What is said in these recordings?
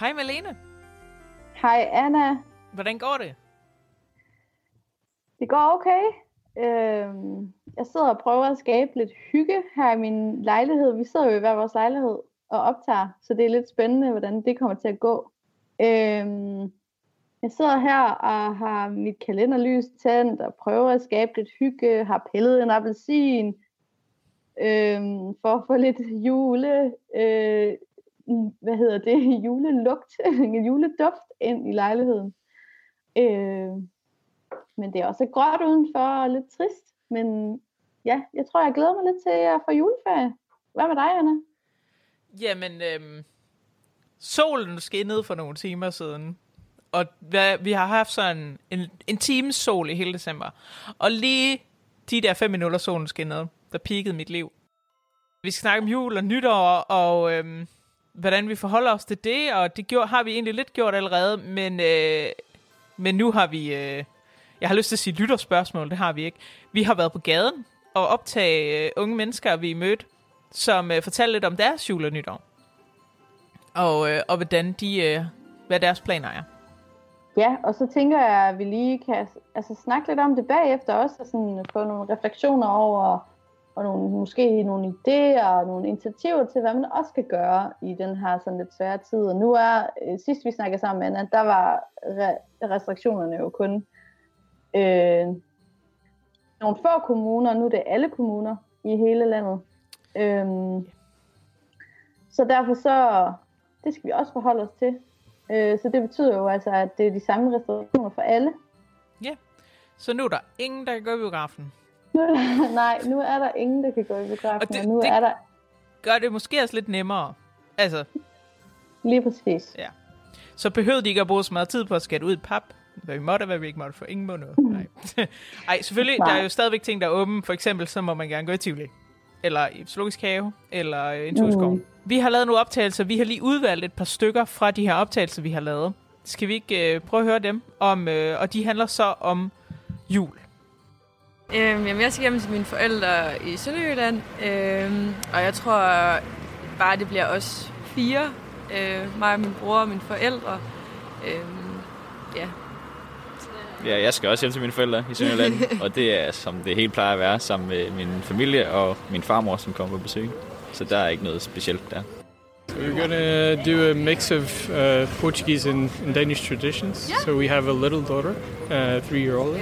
Hej Malene. Hej Anna. Hvordan går det? Det går okay. Øhm, jeg sidder og prøver at skabe lidt hygge her i min lejlighed. Vi sidder jo i hver vores lejlighed og optager, så det er lidt spændende, hvordan det kommer til at gå. Øhm, jeg sidder her og har mit kalenderlys tændt og prøver at skabe lidt hygge, har pillet en appelsin øhm, for at få lidt jule, øh, hvad hedder det, julelugt, en juleduft ind i lejligheden. Øh, men det er også gråt udenfor og lidt trist. Men ja, jeg tror, jeg glæder mig lidt til at få juleferie. Hvad med dig, Anna? Jamen, øhm, solen skinnede for nogle timer siden. Og hvad, vi har haft sådan en, en times sol i hele december. Og lige de der fem minutter solen skinnede, der peakede mit liv. Vi skal snakke om jul og nytår, og øhm, hvordan vi forholder os til det, og det gjorde, har vi egentlig lidt gjort allerede, men, øh, men nu har vi, øh, jeg har lyst til at sige lytterspørgsmål, det har vi ikke. Vi har været på gaden og optage øh, unge mennesker, vi mødte, som øh, fortalte lidt om deres jul og nytår. Og, øh, og hvordan de, øh, hvad deres planer er. Ja, og så tænker jeg, at vi lige kan altså, snakke lidt om det bagefter også, og sådan få nogle refleksioner over, og nogle, måske nogle idéer og nogle initiativer til, hvad man også kan gøre i den her sådan lidt svære tid. Og nu er, øh, sidst vi snakkede sammen, at der var re- restriktionerne jo kun øh, nogle få kommuner, nu er det alle kommuner i hele landet. Øh, så derfor så, det skal vi også forholde os til. Øh, så det betyder jo altså, at det er de samme restriktioner for alle. Ja, så nu er der ingen, der kan gå i biografen. Nej, nu er der ingen, der kan gå i biografen, og, det, og nu det er der... gør det måske også lidt nemmere. Altså, Lige præcis. ja. Så behøvede de ikke at bruge så meget tid på at skære ud i pap. Hvad vi måtte, hvad vi ikke måtte, for ingen må noget. Nej. Ej, selvfølgelig, Nej. der er jo stadigvæk ting, der er åbne. For eksempel, så må man gerne gå i Tivoli. Eller i zoologisk have, eller en tur i skoven. Mm. Vi har lavet nogle optagelser. Vi har lige udvalgt et par stykker fra de her optagelser, vi har lavet. Skal vi ikke øh, prøve at høre dem? Om, øh, og de handler så om jul. Øhm, jamen, jeg skal hjem til mine forældre i Sønderjylland, øhm, og jeg tror bare, det bliver os fire. Øh, mig og min bror og mine forældre. Øhm, ja. Ja, jeg skal også hjem til mine forældre i Sønderjylland, og det er, som det helt plejer at være, sammen med min familie og min farmor, som kommer på besøg. Så der er ikke noget specielt der. We're gonna do a mix of uh, Portuguese and, and Danish traditions. So we have a little daughter, uh, three year old.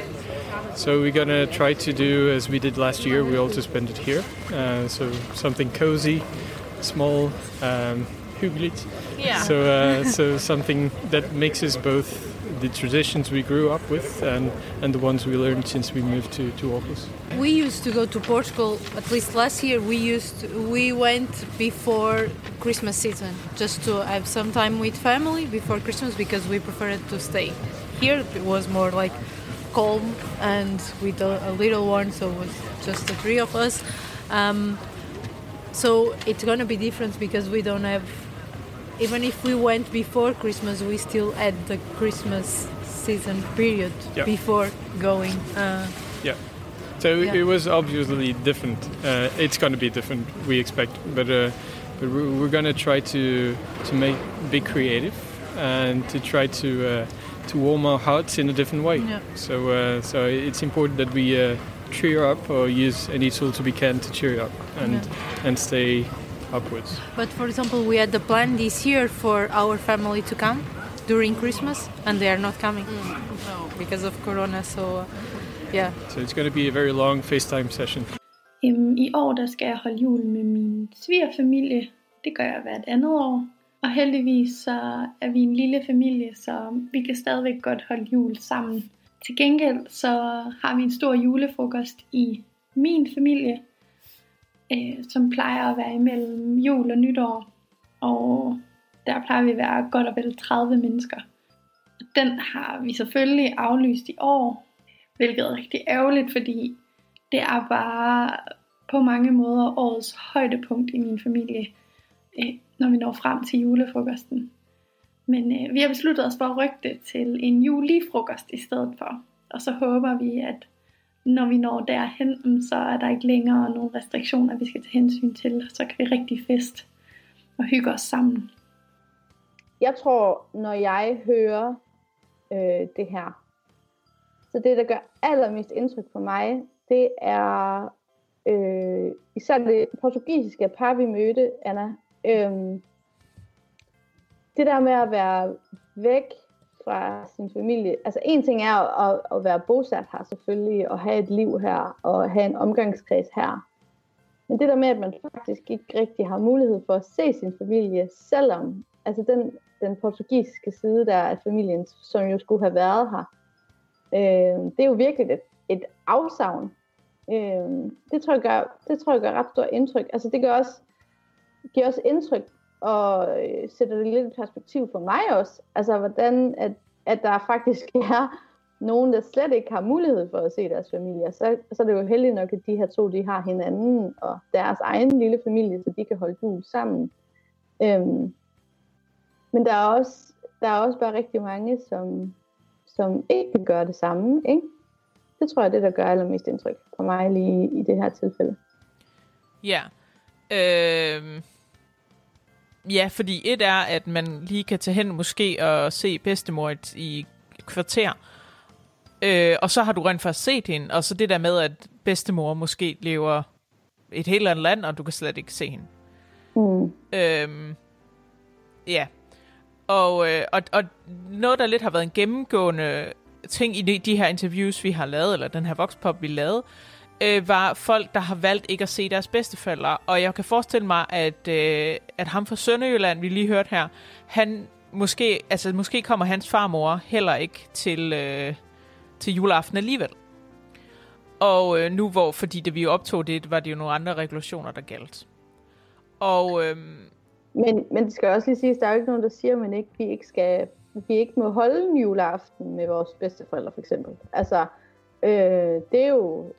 So we're gonna try to do as we did last year. We also spend it here. Uh, so something cozy, small, um. Yeah. So uh, so something that mixes both the traditions we grew up with and, and the ones we learned since we moved to, to Aarhus. We used to go to Portugal at least last year. We used to, we went before Christmas season just to have some time with family before Christmas because we preferred to stay here. It was more like calm and with a, a little one, so it was just the three of us. Um, so it's gonna be different because we don't have. Even if we went before Christmas, we still had the Christmas season period Yeah. before going. Uh, Yeah. So Yeah. it was obviously different. Uh, it's going to be different, we expect, but uh, but we're, we're going to try to to make be creative and to try to uh, to warm our hearts in a different way. Yeah. So uh, so it's important that we uh, cheer up or use any tool to we can to cheer up and and stay upwards. But for example, we had the plan this year for our family to come during Christmas, and they are not coming no, because of Corona. So, uh, yeah. So it's going to be a very long FaceTime session. I år der skal jeg holde jul med min svigerfamilie. Det gør jeg hvert andet år. Og heldigvis så er vi en lille familie, så vi kan stadigvæk godt holde jul sammen. Til gengæld så har vi en stor julefrokost i min familie, øh, som plejer at være imellem jul og nytår. Og der plejer vi at være godt og vel 30 mennesker. Den har vi selvfølgelig aflyst i år, hvilket er rigtig ærgerligt, fordi det er bare på mange måder årets højdepunkt i min familie, øh, når vi når frem til julefrokosten. Men øh, vi har besluttet os for at rykke det til en julefrokost i stedet for. Og så håber vi, at når vi når derhen, så er der ikke længere nogen restriktioner, vi skal tage hensyn til. Så kan vi rigtig fest og hygge os sammen. jeg tror, når jeg hører øh, det her, så det, der gør allermest indtryk på mig, det er øh, især det portugisiske par, vi mødte, Anna. Øhm, det der med at være væk fra sin familie. Altså en ting er at, at være bosat her selvfølgelig, og have et liv her, og have en omgangskreds her. Men det der med, at man faktisk ikke rigtig har mulighed for at se sin familie, selvom altså den, den portugisiske side der af familien, som jo skulle have været her, øh, det er jo virkelig et, et afsavn. Øh, det, tror jeg gør, det tror jeg gør ret stort indtryk. Altså det gør også, giver også indtryk og øh, sætter det lidt i perspektiv for mig også. Altså hvordan, at, at der faktisk er nogen, der slet ikke har mulighed for at se deres familie. Så, så er det jo heldigt nok, at de her to, de har hinanden og deres egen lille familie, så de kan holde jul sammen. Øhm, men der er, også, der er også bare rigtig mange, som, som ikke kan gøre det samme. Ikke? Det tror jeg er det, der gør allermest indtryk på mig lige i det her tilfælde. Ja. Øh, ja, fordi et er, at man lige kan tage hen måske og se bedstemor i, i kvarter. Øh, og så har du rent faktisk set hende. Og så det der med, at bedstemor måske lever et helt andet land, og du kan slet ikke se hende. Mm. Øhm, ja. Og, øh, og, og noget, der lidt har været en gennemgående ting i de, de her interviews, vi har lavet, eller den her voxpop, vi lavede, øh, var folk, der har valgt ikke at se deres bedsteforældre. Og jeg kan forestille mig, at, øh, at ham fra Sønderjylland, vi lige hørte her, han måske, altså måske kommer hans farmor heller ikke til, øh, til juleaften alligevel. Og øh, nu hvor, fordi det vi optog det, var det jo nogle andre regulationer, der galt. Og øh, Men, men det skal også lige siges, der er jo ikke nogen, der siger, at man ikke, vi ikke skal vi ikke må holde en juleaften med vores bedsteforældre, for eksempel. Altså, øh, det er jo,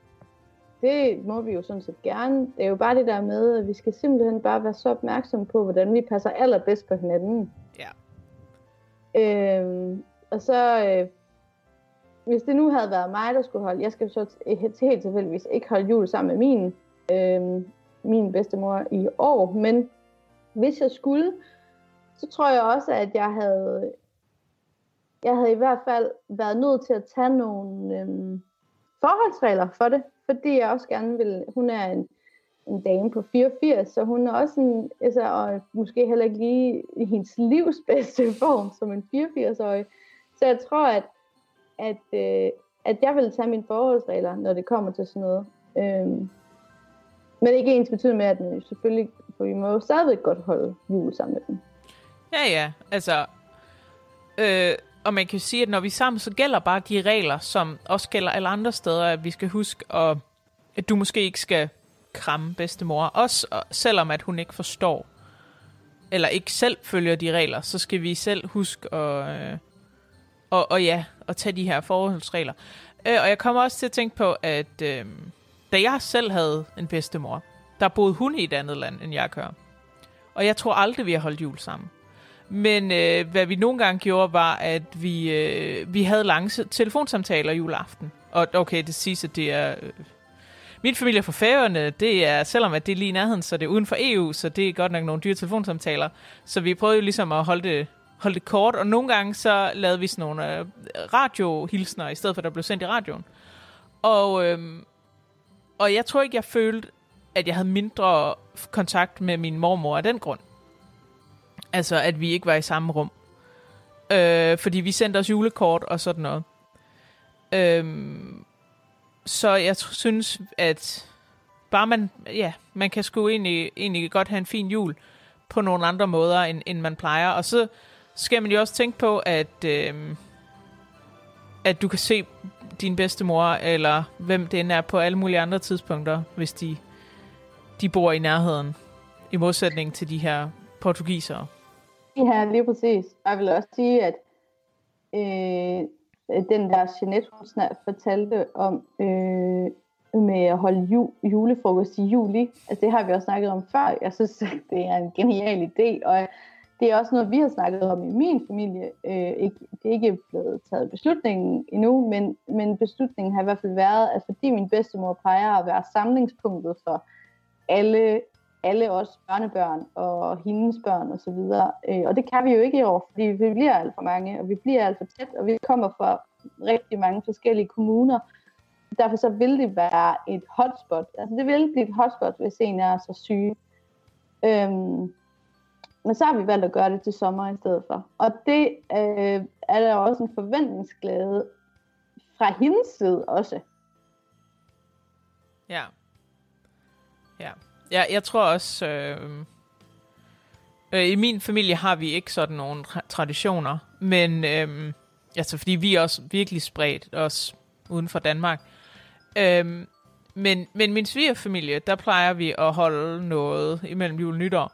det må vi jo sådan set gerne. Det er jo bare det der med, at vi skal simpelthen bare være så opmærksomme på, hvordan vi passer allerbedst på hinanden. Ja. Øh, og så, øh, hvis det nu havde været mig, der skulle holde, jeg skal så helt helt tilfældigvis ikke holde jul sammen med min, øh, min bedstemor i år, men hvis jeg skulle, så tror jeg også, at jeg havde, jeg havde i hvert fald været nødt til at tage nogle øhm, forholdsregler for det, fordi jeg også gerne vil, hun er en, en dame på 84, så hun er også en, altså, og måske heller ikke lige i hendes livs bedste form som en 84-årig. Så jeg tror, at, at, øh, at jeg vil tage mine forholdsregler, når det kommer til sådan noget. Øhm, men det ikke ens betyder med, at man selvfølgelig, for vi må jo stadigvæk godt holde jul sammen med dem. Ja, ja. Altså, øh, og man kan sige, at når vi er sammen, så gælder bare de regler, som også gælder alle andre steder, at vi skal huske, at, at du måske ikke skal kramme bedstemor. Også og selvom at hun ikke forstår, eller ikke selv følger de regler, så skal vi selv huske at, øh, og, og ja, at tage de her forholdsregler. Øh, og jeg kommer også til at tænke på, at øh, da jeg selv havde en bedstemor, der boede hun i et andet land, end jeg gør. Og jeg tror aldrig, vi har holdt jul sammen. Men øh, hvad vi nogle gange gjorde, var, at vi, øh, vi havde lange telefonsamtaler juleaften. Og okay, det siges, at det er... Øh, min familie fra Færøerne, det er, selvom at det er lige i nærheden, så det er uden for EU, så det er godt nok nogle dyre telefonsamtaler. Så vi prøvede jo ligesom at holde det, holde det kort, og nogle gange så lavede vi sådan nogle øh, radiohilsner, i stedet for at der blev sendt i radioen. Og, øh, og jeg tror ikke, jeg følte, at jeg havde mindre kontakt med min mormor af den grund. Altså, at vi ikke var i samme rum. Øh, fordi vi sendte os julekort og sådan noget. Øh, så jeg synes, at bare man, ja, man kan sgu egentlig, egentlig godt have en fin jul på nogle andre måder, end, end man plejer. Og så skal man jo også tænke på, at, øh, at du kan se din bedstemor, eller hvem det end er på alle mulige andre tidspunkter, hvis de, de bor i nærheden, i modsætning til de her portugisere. Ja, lige præcis. Jeg vil også sige, at øh, den der Jeanette, hun snart fortalte om øh, med at holde ju, julefrokost i juli, altså det har vi også snakket om før. Jeg synes, det er en genial idé, og det er også noget, vi har snakket om i min familie. Øh, ikke, det er ikke blevet taget beslutningen endnu, men, men beslutningen har i hvert fald været, at fordi min bedstemor plejer at være samlingspunktet for alle alle os børnebørn og hendes børn og så videre. Øh, og det kan vi jo ikke i år, fordi vi bliver alt for mange, og vi bliver alt for tæt, og vi kommer fra rigtig mange forskellige kommuner. Derfor så vil det være et hotspot. Altså det vil blive et hotspot, hvis en er så syg. Øhm, men så har vi valgt at gøre det til sommer i stedet for. Og det øh, er der også en forventningsglæde fra hendes side også. Ja. Ja. jeg tror også, øh, øh, i min familie har vi ikke sådan nogle tra- traditioner, men øh, altså fordi vi er også virkelig spredt, også uden for Danmark. Øh, men, men min svigerfamilie, der plejer vi at holde noget imellem jul og nytår.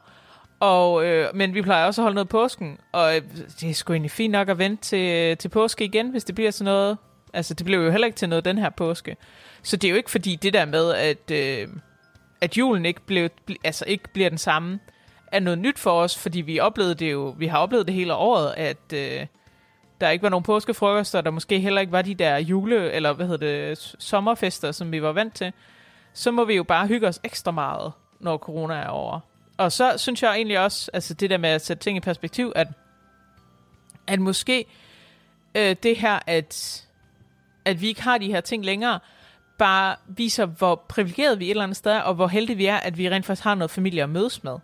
Og, øh, men vi plejer også at holde noget påsken, og øh, det er sgu egentlig fint nok at vente til, øh, til påske igen, hvis det bliver sådan noget. Altså, det blev jo heller ikke til noget den her påske. Så det er jo ikke fordi det der med, at, øh, at julen ikke, blev, altså ikke bliver den samme, er noget nyt for os, fordi vi oplevede det jo, vi har oplevet det hele året, at øh, der ikke var nogen påskefrokoster, der måske heller ikke var de der jule, eller hvad hedder det, sommerfester, som vi var vant til. Så må vi jo bare hygge os ekstra meget, når corona er over. Og så synes jeg egentlig også, altså det der med at sætte ting i perspektiv, at, at måske øh, det her, at, at vi ikke har de her ting længere, bare viser, hvor privilegeret vi et eller andet sted er, og hvor heldige vi er, at vi rent faktisk har noget familie at mødes med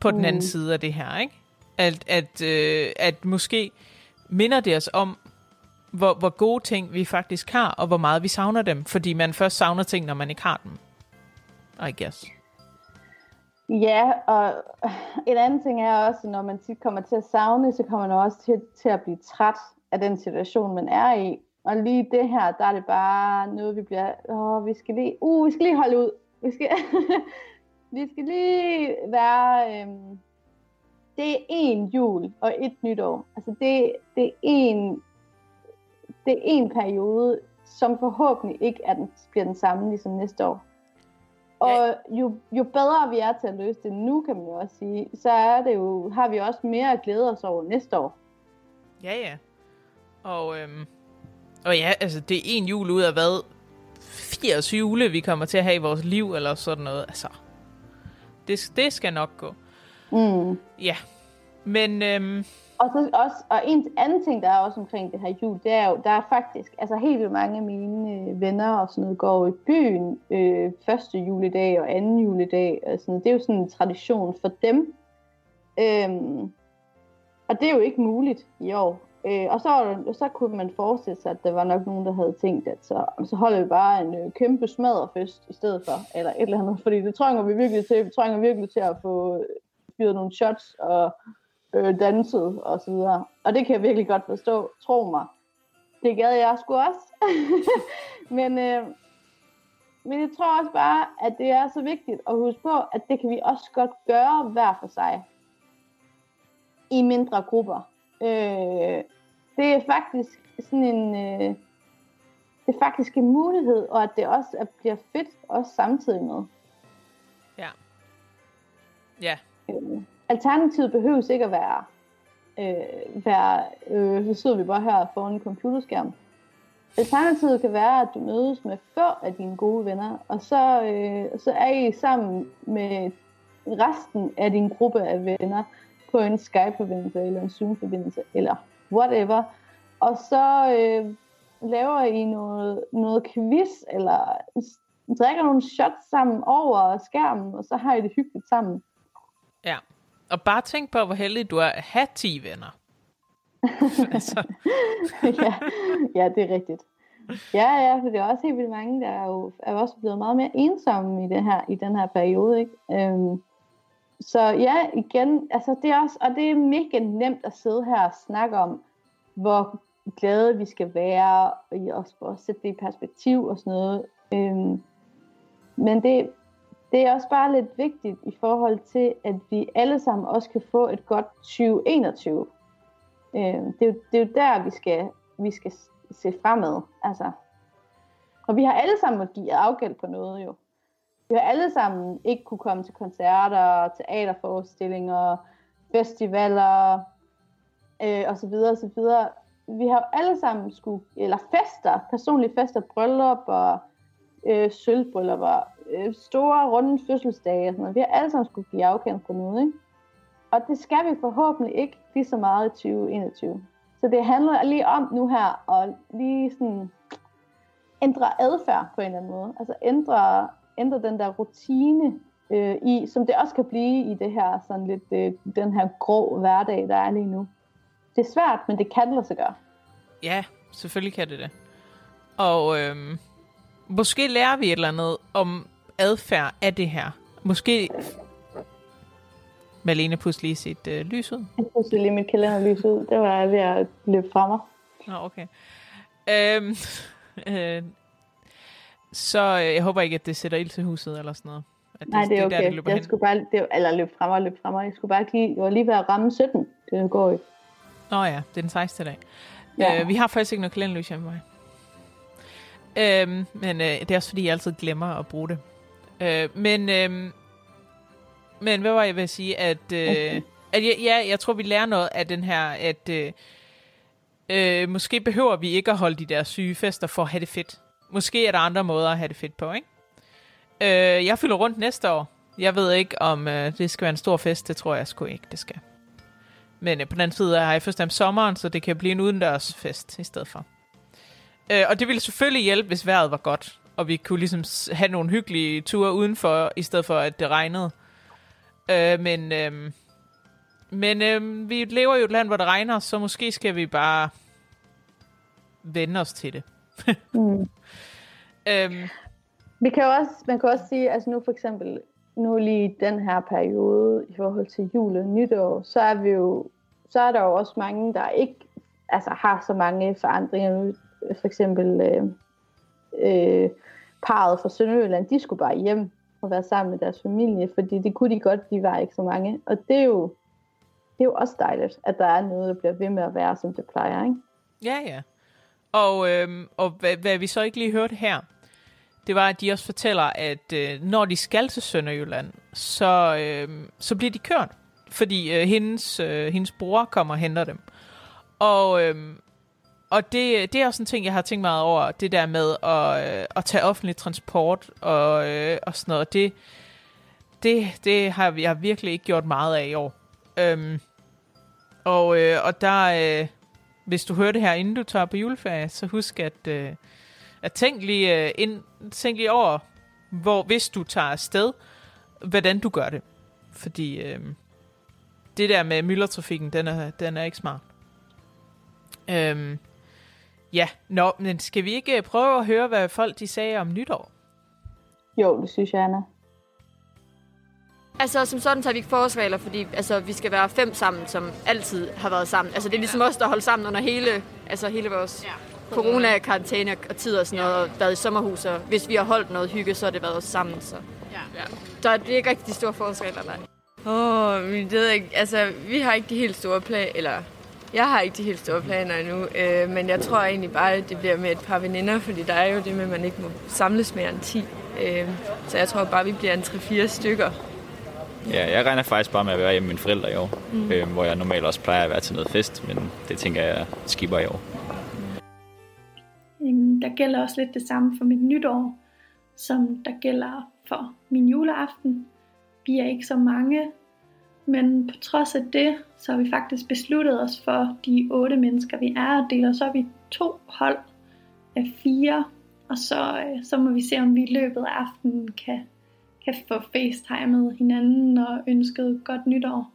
på mm. den anden side af det her, ikke? At, at, øh, at måske minder det os om, hvor, hvor gode ting vi faktisk har, og hvor meget vi savner dem, fordi man først savner ting, når man ikke har dem. I guess. Ja, og en anden ting er også, når man tit kommer til at savne, så kommer man også til, til at blive træt af den situation, man er i. Og lige det her, der er det bare noget, vi bliver, åh, vi skal lige, uh, vi skal lige holde ud. Vi skal, vi skal lige være, øhm, det er en jul og et nytår. Altså det, det er en, det er en periode, som forhåbentlig ikke er den, bliver den samme ligesom næste år. Og jo, jo bedre vi er til at løse det nu, kan man jo også sige, så er det jo, har vi også mere at glæde os over næste år. Ja, ja. Og, øhm, og ja, altså det er en jul ud af hvad? 80 jule, vi kommer til at have i vores liv, eller sådan noget. Altså, det, det skal nok gå. Mm. Ja, men øhm, Og, så også, og en anden ting, der er også omkring det her jul, det er jo, der er faktisk, altså helt vildt mange af mine øh, venner og sådan noget, går i byen øh, første juledag og anden juledag. Og sådan. Det er jo sådan en tradition for dem. Øhm, og det er jo ikke muligt i år. Øh, og så, så kunne man forestille sig, at der var nok nogen, der havde tænkt, at så, så holder vi bare en øh, kæmpe smadderfest i stedet for, eller et eller andet, fordi det trænger vi virkelig til. Vi trænger virkelig til at få øh, fyret nogle shots og øh, danset og så videre. Og det kan jeg virkelig godt forstå, tro mig. Det gad jeg sgu også. men, øh, men jeg tror også bare, at det er så vigtigt at huske på, at det kan vi også godt gøre hver for sig. I mindre grupper. Øh, det er faktisk sådan en... Øh, det er faktisk en mulighed, og at det også er, bliver fedt også samtidig med. ja. Ja, Øh, alternativet behøves ikke at være, øh, være øh, så sidder vi bare her foran en computerskærm. Alternativet kan være, at du mødes med få af dine gode venner, og så, øh, så er I sammen med resten af din gruppe af venner på en Skype-forbindelse, eller en Zoom-forbindelse, eller whatever. Og så øh, laver I noget, noget quiz, eller drikker nogle shots sammen over skærmen, og så har I det hyggeligt sammen. ja. Og bare tænk på, hvor heldig du er at have 10 venner. altså, ja, ja, det er rigtigt. Ja, ja, for det er også helt vildt mange, der er jo er også blevet meget mere ensomme i, det her, i den her periode. Ikke? Øhm, så ja, igen, altså det er også, og det er mega nemt at sidde her og snakke om, hvor glade vi skal være, og i også for at sætte det i perspektiv og sådan noget. Øhm, men det, det er også bare lidt vigtigt i forhold til, at vi alle sammen også kan få et godt 2021. Øh, det, er jo, det er jo der, vi skal, vi skal se fremad. Altså. Og vi har alle sammen måttet give afgæld på noget jo. Vi har alle sammen ikke kunne komme til koncerter, teaterforestillinger, festivaler, øh, og så videre, og så videre. Vi har jo alle sammen skulle, eller fester, personlige fester, bryllup og øh, sølvbryllupper, øh, store runde fødselsdage og sådan noget. Vi har alle sammen skulle give afkend på noget, ikke? Og det skal vi forhåbentlig ikke lige så meget i 2021. Så det handler lige om nu her at lige sådan ændre adfærd på en eller anden måde. Altså ændre, ændre den der rutine øh, i, som det også kan blive i det her sådan lidt øh, den her grå hverdag, der er lige nu. Det er svært, men det kan lade sig gøre. Ja, selvfølgelig kan det det. Og øhm, måske lærer vi et eller andet om adfærd af det her. Måske Malene pludselig lige sit øh, lys ud. Jeg pludselig lige mit kalenderlys ud. Det var jeg ved at løbe fra mig. Nå, okay. Øhm, øh, så øh, jeg håber ikke, at det sætter ild til huset eller sådan noget. At Nej, det er okay. Der, det løber jeg hen. skulle bare, det, eller løbe frem og løbe frem, og jeg skulle bare lige, jeg var lige ved at ramme 17. Det går ikke. Nå ja, det er den 16. dag. Ja. Øh, vi har faktisk ikke noget kalenderlys hjemme mig. Øhm, men øh, det er også fordi, jeg altid glemmer at bruge det. Øh, men, øh, men hvad var jeg ved at sige? At, øh, Okay. at ja, ja, jeg tror, vi lærer noget af den her, at øh, øh, måske behøver vi ikke at holde de der syge fester for at have det fedt. Måske er der andre måder at have det fedt på, ikke? Øh, jeg fylder rundt næste år. Jeg ved ikke, om øh, det skal være en stor fest. Det tror jeg sgu ikke, det skal. Men øh, på den anden side har jeg først om sommeren, så det kan blive en udendørs fest i stedet for. Øh, og det ville selvfølgelig hjælpe, hvis vejret var godt, og vi kunne ligesom have nogle hyggelige ture udenfor, i stedet for at det regnede. Øh, men øh, men øh, vi lever jo i et land, hvor det regner, så måske skal vi bare vende os til det. Mm. Øhm, Vi kan også, man kan også sige, altså nu for eksempel, nu lige den her periode i forhold til jul og nytår, så er vi jo, så er der jo også mange, der ikke altså, har så mange forandringer nu. For eksempel øh, øh, parret fra Sønderjylland, de skulle bare hjem og være sammen med deres familie, fordi det kunne de godt, de var ikke så mange. Og det er jo, det er jo også dejligt, at der er noget, der bliver ved med at være, som det plejer, ikke? Ja, ja. Og, øhm, og hvad, hvad vi så ikke lige hørte her, det var, at de også fortæller, at øh, når de skal til Sønderjylland, så, øh, så bliver de kørt. Fordi øh, hendes, øh, hendes bror kommer og henter dem. Og, øh, og det, det er også en ting, jeg har tænkt meget over, det der med at, øh, at tage offentlig transport og, øh, og sådan noget. Det, det, det har jeg virkelig ikke gjort meget af i år. Øhm, og, øh, og der, øh, hvis du hører det her, inden du tager på juleferie, så husk at, øh, at tænk, lige, øh, ind, tænk lige over, hvor, hvis du tager afsted, hvordan du gør det. Fordi øh, det der med myldretrafikken, den er, den er ikke smart. Øhm, ja, nå, men skal vi ikke prøve at høre, hvad folk de sagde om nytår? Jo, det synes jeg, Anna. Altså, som sådan tager vi ikke forårsregler, fordi altså, vi skal være fem sammen, som altid har været sammen. Altså, det er ligesom os, der holder sammen under hele, altså, hele vores ja. corona-karantæne og tid og sådan noget, og været i sommerhus, og hvis vi har holdt noget hygge, så har det været os sammen, så... Ja. ja. Der er ikke rigtig de store forårsregler, nej. Åh, oh, det ved jeg ikke. Altså, vi har ikke de helt store planer, eller jeg har ikke de helt store planer endnu, øh, men jeg tror egentlig bare, at det bliver med et par veninder, fordi der er jo det med, at man ikke må samles mere end 10. Øh, så jeg tror bare, at vi bliver en 3-4 stykker. Ja, jeg regner faktisk bare med at være hjemme med mine forældre i år, mm. øh, hvor jeg normalt også plejer at være til noget fest, men det tænker jeg skipper i år. Øhm, Der gælder også lidt det samme for mit nytår, som der gælder for min juleaften. Vi er ikke så mange, men på trods af det, så har vi faktisk besluttet os for de otte mennesker, vi er, og deler os op i to hold af fire. Og så, øh, så må vi se, om vi i løbet af aftenen kan, kan få facetimet hinanden og ønsket godt nytår.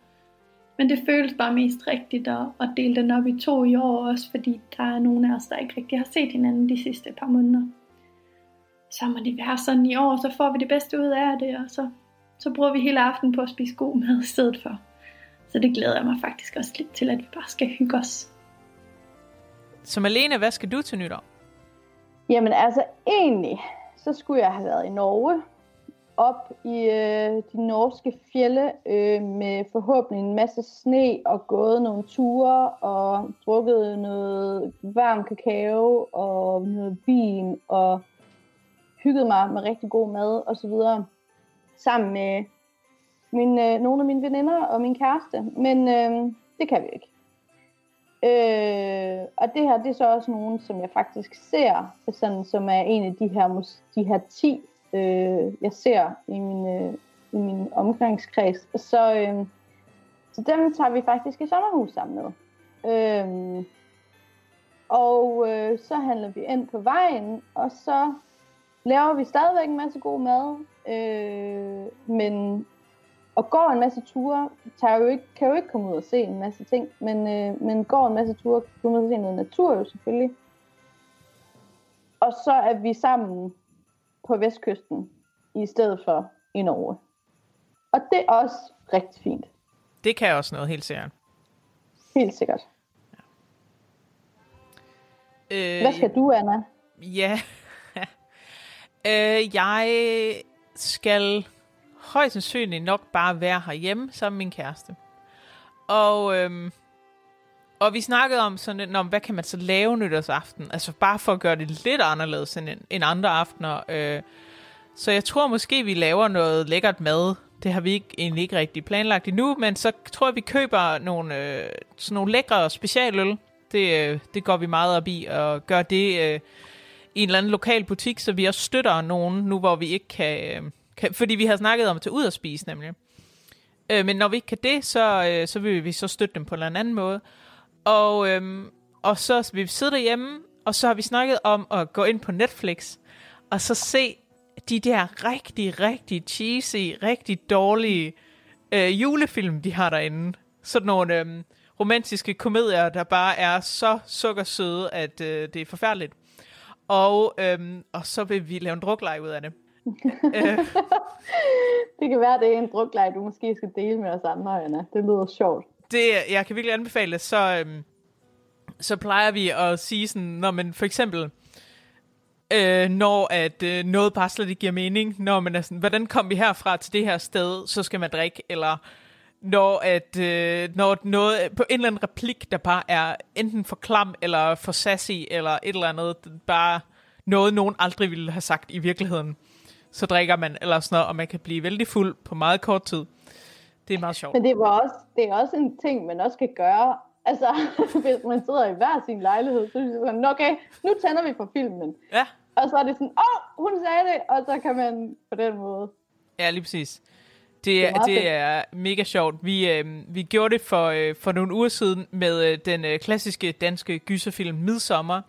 Men det føles bare mest rigtigt at, at dele den op i to i år, også fordi der er nogle af os, der ikke rigtig har set hinanden de sidste par måneder. Så må det være sådan i år, så får vi det bedste ud af det, og så, så bruger vi hele aftenen på at spise god mad i stedet for. Så det glæder jeg mig faktisk også lidt til, at vi bare skal hygge os. Så Malene, hvad skal du til nytår? Jamen altså, egentlig, så skulle jeg have været i Norge, op i øh, de norske fjelle, øh, med forhåbentlig en masse sne, og gået nogle ture, og drukket noget varm kakao, og noget vin, og hygget mig med rigtig god mad, og så videre, sammen med min, øh, nogle af mine veninder og min kæreste. Men øh, det kan vi ikke. Øh, og det her, det er så også nogen, som jeg faktisk ser, sådan, som er en af de her, de her 10, øh, jeg ser i min, øh, i min omgangskreds. Så, øh, så dem tager vi faktisk i sommerhus sammen med. Øh, og øh, så handler vi ind på vejen, og så laver vi stadigvæk en masse god mad, øh, men og går en masse ture, tager jo ikke, kan jo ikke komme ud og se en masse ting, men, øh, men går en masse ture, kan komme ud og se noget natur jo selvfølgelig. Og så er vi sammen på vestkysten, i stedet for i Norge. Og det er også rigtig fint. Det kan også noget, helt sikkert. Helt sikkert. Øh, Hvad skal du, Anna? Ja. øh, jeg skal højst sandsynligt nok bare være herhjemme sammen med min kæreste. Og, øhm, og vi snakkede om sådan om, hvad kan man så lave nytårsaften? Altså bare for at gøre det lidt anderledes end, end andre aftener. Øh, så jeg tror måske, vi laver noget lækkert mad. Det har vi ikke, egentlig ikke rigtig planlagt endnu, men så tror jeg, vi køber nogle, øh, sådan nogle lækre specialøl. Det, øh, det går vi meget op i, og gør det øh, i en eller anden lokal butik, så vi også støtter nogen, nu hvor vi ikke kan... Øh, kan fordi vi har snakket om at tage ud og spise, nemlig. Øh, men når vi ikke kan det, så, øh, så vil vi så støtte dem på en eller anden måde. Og, øh, og så vi sidde derhjemme, og så har vi snakket om at gå ind på Netflix, og så se de der rigtig, rigtig cheesy, rigtig dårlige øh, julefilm, de har derinde. Sådan nogle øh, romantiske komedier, der bare er så sukkersøde, at øh, det er forfærdeligt. Og, øh, og så vil vi lave en drukleje ud af det. øh, Det kan være, det er en drukleje, du måske skal dele med os andre, Anna. Det lyder sjovt det, jeg kan virkelig anbefale det, så, øhm, så plejer vi at sige sådan, når man for eksempel, øh, når at øh, noget bare slet ikke giver mening, når man er sådan, hvordan kom vi herfra til det her sted, så skal man drikke, eller når, at, øh, når noget, på en eller anden replik, der bare er enten for klam, eller for sassy, eller et eller andet, bare noget, nogen aldrig ville have sagt i virkeligheden, så drikker man, eller sådan noget, og man kan blive vældig fuld på meget kort tid. Det er meget sjovt. Men det, var også, det er også en ting, man også kan gøre. Altså, hvis man sidder i hver sin lejlighed, så er det sådan, okay, nu tænder vi for filmen. Ja. Og så er det sådan, åh, oh, hun sagde det, og så kan man på den måde. Ja, lige præcis. Det er, det fedt. er mega sjovt. Vi, øh, vi gjorde det for, øh, for nogle uger siden med øh, den øh, klassiske danske gyserfilm Midsommer,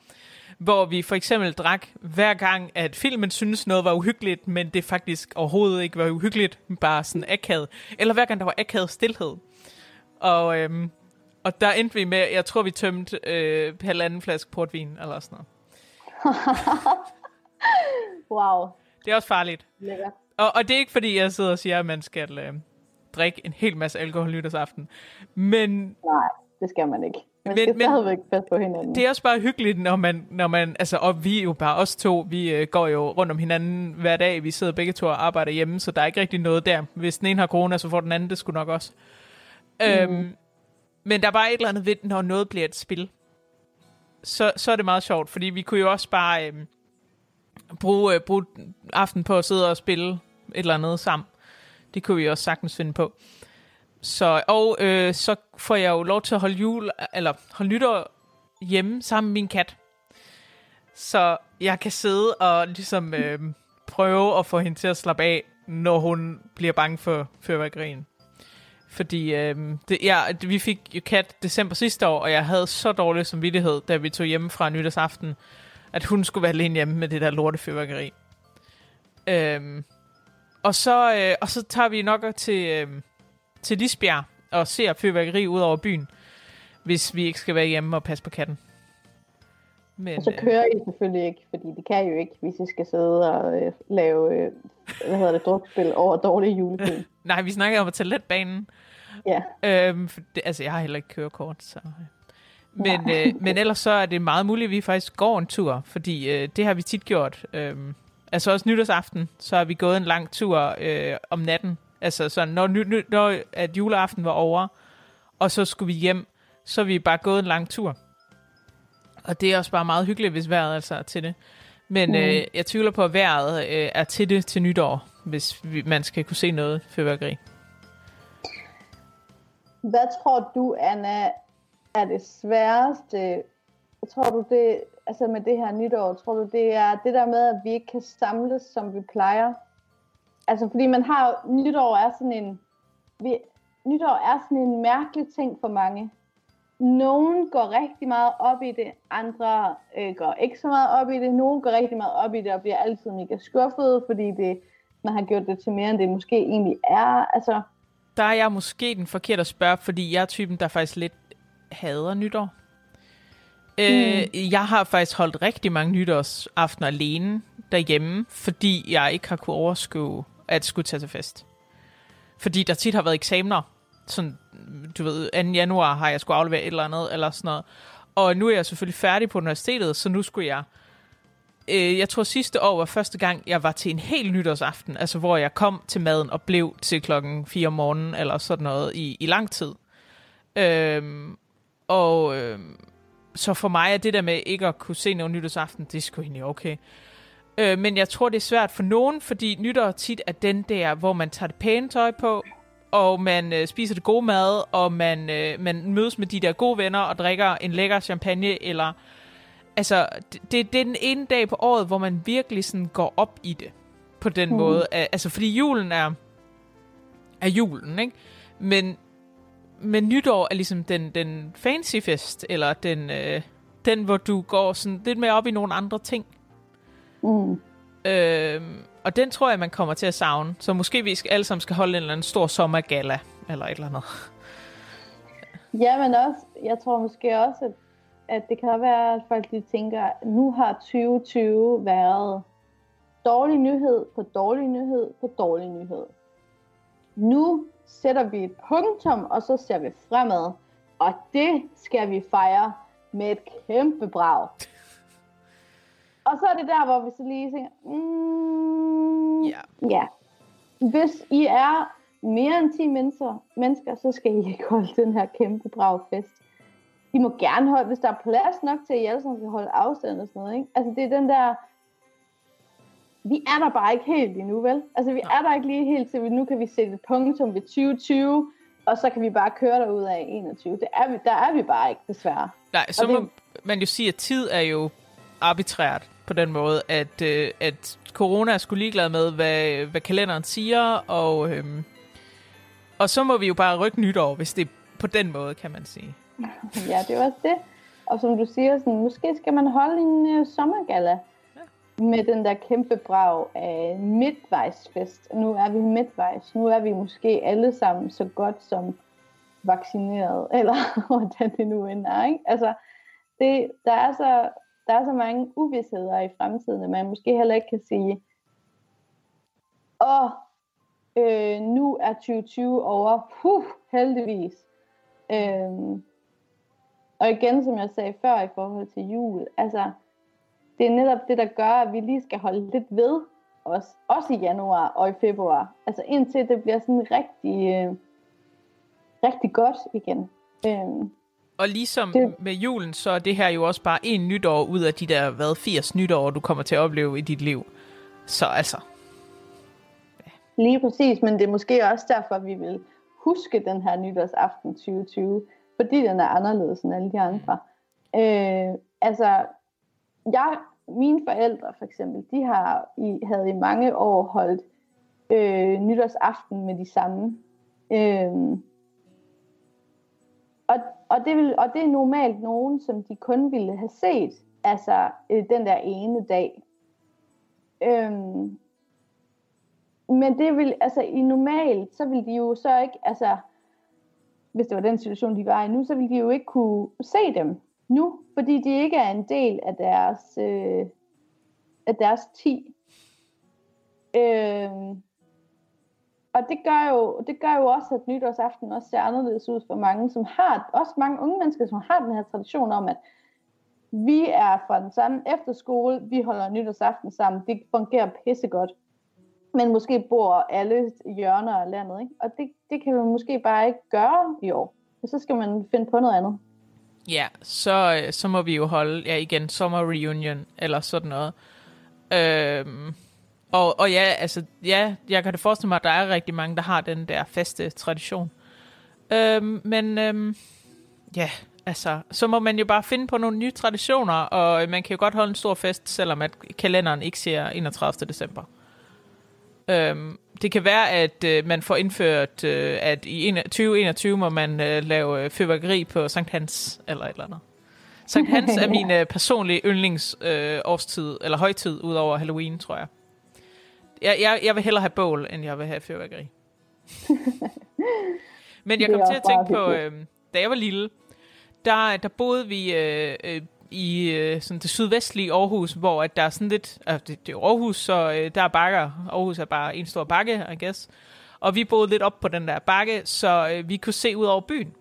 hvor vi for eksempel drak hver gang, at filmen synes noget var uhyggeligt, men det faktisk overhovedet ikke var uhyggeligt, bare sådan akavet. Eller hver gang der var akavet stillhed. Og, øh, og der endte vi med, jeg tror vi tømte øh, halvanden flaske portvin, eller sådan noget. Wow, Det er også farligt. Og, og det er ikke fordi, jeg sidder og siger, at man skal øh, drikke en hel masse alkohol nytårsaften. Men Nej, det skal man ikke. Man Men- skal men- stadigvæk passe på hinanden. det er også bare hyggeligt, når man, når man altså, og vi er jo bare os to, vi øh, går jo rundt om hinanden hver dag, vi sidder begge to og arbejder hjemme, så der er ikke rigtig noget der. Hvis den ene har corona, så får den anden det skulle nok også. Mm. Øhm, men der er bare et eller andet ved, når noget bliver et spil. Så, så er det meget sjovt, fordi vi kunne jo også bare øhm, bruge, øh, bruge aften på at sidde og spille et eller andet sammen. Det kunne vi også sagtens finde på. Så, og øh, så får jeg jo lov til at holde jul, eller holde nytår hjemme sammen med min kat. Så jeg kan sidde og ligesom øh, prøve at få hende til at slappe af, når hun bliver bange for fyrværkerien. Fordi øh, det, ja, vi fik jo kat december sidste år, og jeg havde så dårlig samvittighed, da vi tog hjem fra nytårsaften, at hun skulle være alene hjemme med det der lorte fyrværkeri. Øh, og, så, øh, og så tager vi nok til, øh, til Lisbjerg og ser fyrværkeri ud over byen, hvis vi ikke skal være hjemme og passe på katten. Men, Og så øh, kører I selvfølgelig ikke, fordi det kan I jo ikke, hvis I skal sidde og øh, lave, øh, hvad hedder det, drukspil over dårlige julefilm. nej, vi snakker om at tage letbanen. Ja, Øhm, for det, altså, jeg har heller ikke kørekort, så... Men, øh, men ellers så er det meget muligt, at vi faktisk går en tur, fordi øh, det har vi tit gjort. Øhm, altså også nytårsaften, så har vi gået en lang tur øh, om natten. Altså så når, ny, når at juleaften var over, og så skulle vi hjem, så har vi bare gået en lang tur. Og det er også bare meget hyggeligt, hvis vejret altså er til det. Men Mm. øh, jeg tvivler på, at vejret øh, er til det til nytår, hvis vi, man skal kunne se noget fyrværkeri. Hvad tror du, Anna, er det sværeste? Tror du det, altså med det her nytår, tror du det er det der med, at vi ikke kan samles, som vi plejer? Altså fordi man har, nytår er sådan en, vi, nytår er sådan en mærkelig ting for mange. Nogen går rigtig meget op i det, andre øh, går ikke så meget op i det. Nogen går rigtig meget op i det og bliver altid mega skuffet, fordi det, man har gjort det til mere, end det måske egentlig er. Altså, Der er jeg måske den forkerte at spørge, fordi jeg er typen, der faktisk lidt hader nytår. Øh, jeg har faktisk holdt rigtig mange nytårsaftener alene derhjemme, fordi jeg ikke har kunne overskue at skulle tage til fest. Fordi der tit har været eksamener. Sådan, du ved, 2. januar har jeg skulle aflevere et eller andet, eller sådan noget. Og nu er jeg selvfølgelig færdig på universitetet, så nu skulle jeg... Øh, jeg tror sidste år var første gang, jeg var til en helt nytårsaften, altså hvor jeg kom til maden og blev til klokken 4 om morgenen, eller sådan noget, i, i lang tid. Øhm, og øhm, så for mig er det der med ikke at kunne se nogen nytårsaften, det er sgu egentlig okay. Øh, men jeg tror, det er svært for nogen, fordi nytår tit er den der, hvor man tager det pæne tøj på, og man øh, spiser det gode mad, og man, øh, man mødes med de der gode venner og drikker en lækker champagne, eller... Altså, det, det, det er den ene dag på året, hvor man virkelig sådan går op i det, på den mm. måde. Al- Altså, fordi julen er, er julen, ikke? Men, men nytår er ligesom den, den fancy fest, eller den, øh, den, hvor du går sådan lidt mere op i nogle andre ting. Mm. Øhm, og den tror jeg, man kommer til at savne. Så måske vi skal, alle sammen skal holde en eller anden stor sommergala, eller et eller andet. Ja, men også, jeg tror måske også, at, at det kan være, at folk de tænker, at nu har 2020 været dårlig nyhed på dårlig nyhed på dårlig nyhed. Nu sætter vi et punktum, og så ser vi fremad. Og det skal vi fejre med et kæmpe brag. Og så er det der, hvor vi så lige tænker, mm, Ja. ja. Hvis I er mere end 10 mennesker, mennesker, så skal I ikke holde den her kæmpe bragfest. I må gerne holde, hvis der er plads nok til, at I alle sammen kan holde afstand og sådan noget. Ikke? Altså det er den der, vi er der bare ikke helt endnu, vel? Altså vi er der ikke lige helt til, nu kan vi sætte et punktum ved 2020, og så kan vi bare køre derud af 21. Det er vi, der er vi bare ikke, desværre. Nej, så Og det- må man jo sige, at tid er jo arbitrært på den måde, at, øh, at corona er sgu ligeglad med, hvad, hvad kalenderen siger, og, øhm, og så må vi jo bare rykke nytår, hvis det er på den måde, kan man sige. Ja, det er også det. Og som du siger, sådan, måske skal man holde en uh, sommergala med den der kæmpe brag af midtvejsfest. Nu er vi midtvejs. Nu er vi måske alle sammen så godt som vaccineret, eller hvordan det nu end er. Ikke? Altså, det, der, er så, der er så mange uvidsheder i fremtiden, at man måske heller ikke kan sige, åh, øh, nu er 2020 over. Puh, heldigvis. Øh, og igen, som jeg sagde før i forhold til jul, altså, det er netop det, der gør, at vi lige skal holde lidt ved, os, også i januar og i februar. Altså indtil det bliver sådan rigtig, øh, rigtig godt igen. Øh. Og ligesom Det- med julen, så er det her jo også bare en nytår ud af de der, hvad, 80 nytår, du kommer til at opleve i dit liv. Så altså, Lige præcis, men det er måske også derfor, at vi vil huske den her nytårsaften 2020, fordi den er anderledes end alle de andre. Øh, altså, jeg, mine forældre for eksempel, de har i, havde i mange år holdt øh, nytårsaften med de samme. Øh, og, det vil, og det er normalt nogen, som de kun ville have set, altså øh, den der ene dag. Øhm, men det vil, altså i normalt, så vil de jo så ikke, altså hvis det var den situation, de var i nu, så ville de jo ikke kunne se dem nu, fordi de ikke er en del af deres, øh, af deres 10. Øhm, og det gør, jo, det gør jo også, at nytårsaften også ser anderledes ud for mange, som har, også mange unge mennesker, som har den her tradition om, at vi er fra den samme efterskole, vi holder nytårsaften sammen, det fungerer pissegodt. Men måske bor alle hjørner af landet, ikke? Og det, det kan man måske bare ikke gøre i år. Så skal man finde på noget andet. ja, så, øh, så må vi jo holde, ja igen, sommer reunion, eller sådan noget. Øhm, og, og ja, altså, ja, jeg kan da forestille mig, at der er rigtig mange, der har den der faste tradition. Øhm, men øhm, ja, altså, så må man jo bare finde på nogle nye traditioner, og man kan jo godt holde en stor fest, selvom at kalenderen ikke siger 31. december. Øhm, det kan være, at øh, man får indført, øh, at i 2021 må man øh, lave øh, fyrværkeri på Sankt Hans, eller et eller andet. Sankt Hans er min øh, personlige yndlings øh, årstid, eller højtid, ud over Halloween, tror jeg. Jeg, jeg. jeg vil hellere have bål, end jeg vil have fyrværkeri. Men jeg kom til at tænke på, øh, da jeg var lille, der, der boede vi øh, øh, i øh, sådan det sydvestlige Aarhus, hvor at der er sådan lidt, altså det, det er Aarhus, så øh, der er bakker. Aarhus er bare en stor bakke, I guess. Og vi boede lidt op på den der bakke, så øh, vi kunne se ud over byen.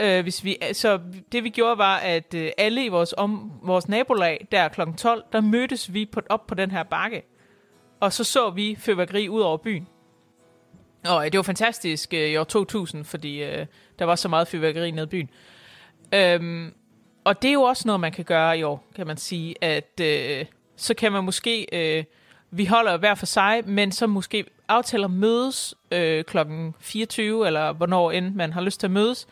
Øh, hvis vi, så det vi gjorde var, at øh, alle i vores, om, vores nabolag, der kl. 12, der mødtes vi på, op på den her bakke. Og så så vi fyrværkeri ud over byen. Og øh, det var fantastisk øh, i år 2000, fordi øh, der var så meget fyrværkeri nede i byen. Øhm, og det er jo også noget, man kan gøre i år, kan man sige, at øh, så kan man måske, øh, vi holder hver for sig, men så måske aftaler mødes øh, klokken 24, eller hvornår end man har lyst til at mødes,